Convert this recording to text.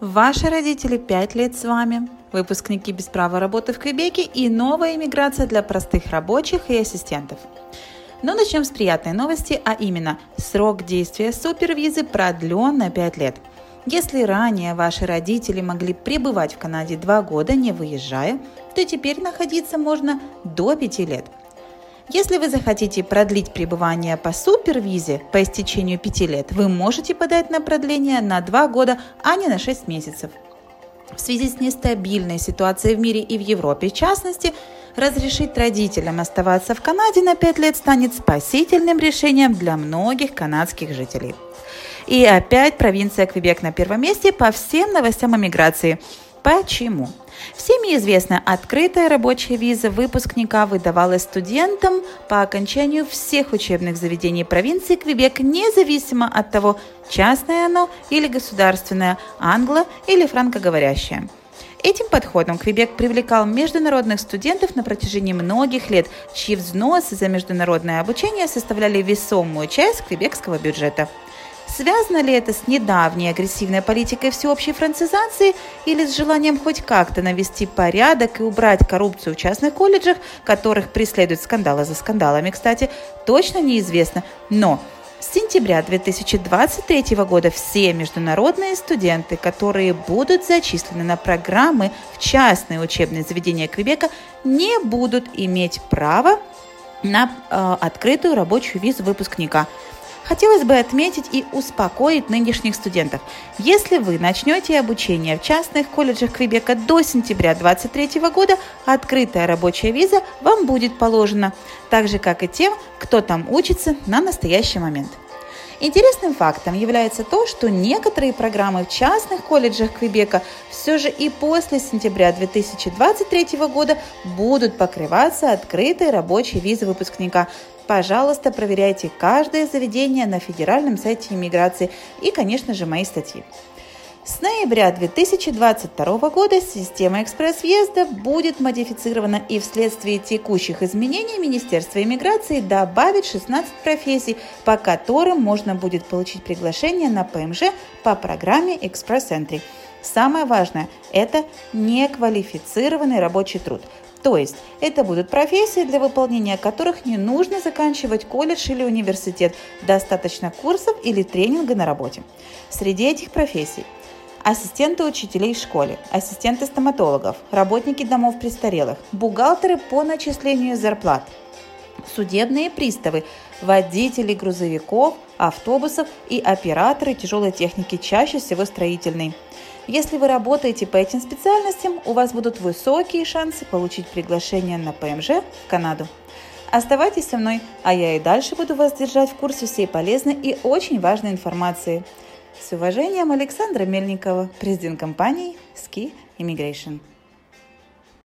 Ваши родители 5 лет с вами, выпускники без права работы в Квебеке и новая иммиграция для простых рабочих и ассистентов. Но начнем с приятной новости, а именно срок действия супервизы продлен на 5 лет. Если ранее ваши родители могли пребывать в Канаде 2 года, не выезжая, то теперь находиться можно до 5 лет – если вы захотите продлить пребывание по супервизе по истечению 5 лет, вы можете подать на продление на 2 года, а не на 6 месяцев. В связи с нестабильной ситуацией в мире и в Европе в частности, разрешить родителям оставаться в Канаде на 5 лет станет спасительным решением для многих канадских жителей. И опять провинция Квебек на первом месте по всем новостям о миграции. Почему? Всеми известно, открытая рабочая виза выпускника выдавалась студентам по окончанию всех учебных заведений провинции Квебек, независимо от того, частное оно или государственное, англо- или франкоговорящее. Этим подходом Квебек привлекал международных студентов на протяжении многих лет, чьи взносы за международное обучение составляли весомую часть квебекского бюджета. Связано ли это с недавней агрессивной политикой всеобщей францизации или с желанием хоть как-то навести порядок и убрать коррупцию в частных колледжах, которых преследуют скандалы за скандалами, кстати, точно неизвестно. Но с сентября 2023 года все международные студенты, которые будут зачислены на программы в частные учебные заведения Квебека, не будут иметь права на э, открытую рабочую визу выпускника – Хотелось бы отметить и успокоить нынешних студентов. Если вы начнете обучение в частных колледжах Квебека до сентября 2023 года, открытая рабочая виза вам будет положена, так же как и тем, кто там учится на настоящий момент. Интересным фактом является то, что некоторые программы в частных колледжах Квебека все же и после сентября 2023 года будут покрываться открытой рабочей визой выпускника. Пожалуйста, проверяйте каждое заведение на федеральном сайте иммиграции и, конечно же, мои статьи. С ноября 2022 года система экспресс-въезда будет модифицирована и вследствие текущих изменений Министерство иммиграции добавит 16 профессий, по которым можно будет получить приглашение на ПМЖ по программе экспресс-энтри. Самое важное – это неквалифицированный рабочий труд. То есть это будут профессии, для выполнения которых не нужно заканчивать колледж или университет, достаточно курсов или тренинга на работе. Среди этих профессий – ассистенты учителей в школе, ассистенты стоматологов, работники домов престарелых, бухгалтеры по начислению зарплат, судебные приставы, водители грузовиков, автобусов и операторы тяжелой техники, чаще всего строительной. Если вы работаете по этим специальностям, у вас будут высокие шансы получить приглашение на ПМЖ в Канаду. Оставайтесь со мной, а я и дальше буду вас держать в курсе всей полезной и очень важной информации. С уважением, Александра Мельникова, президент компании Ski Immigration.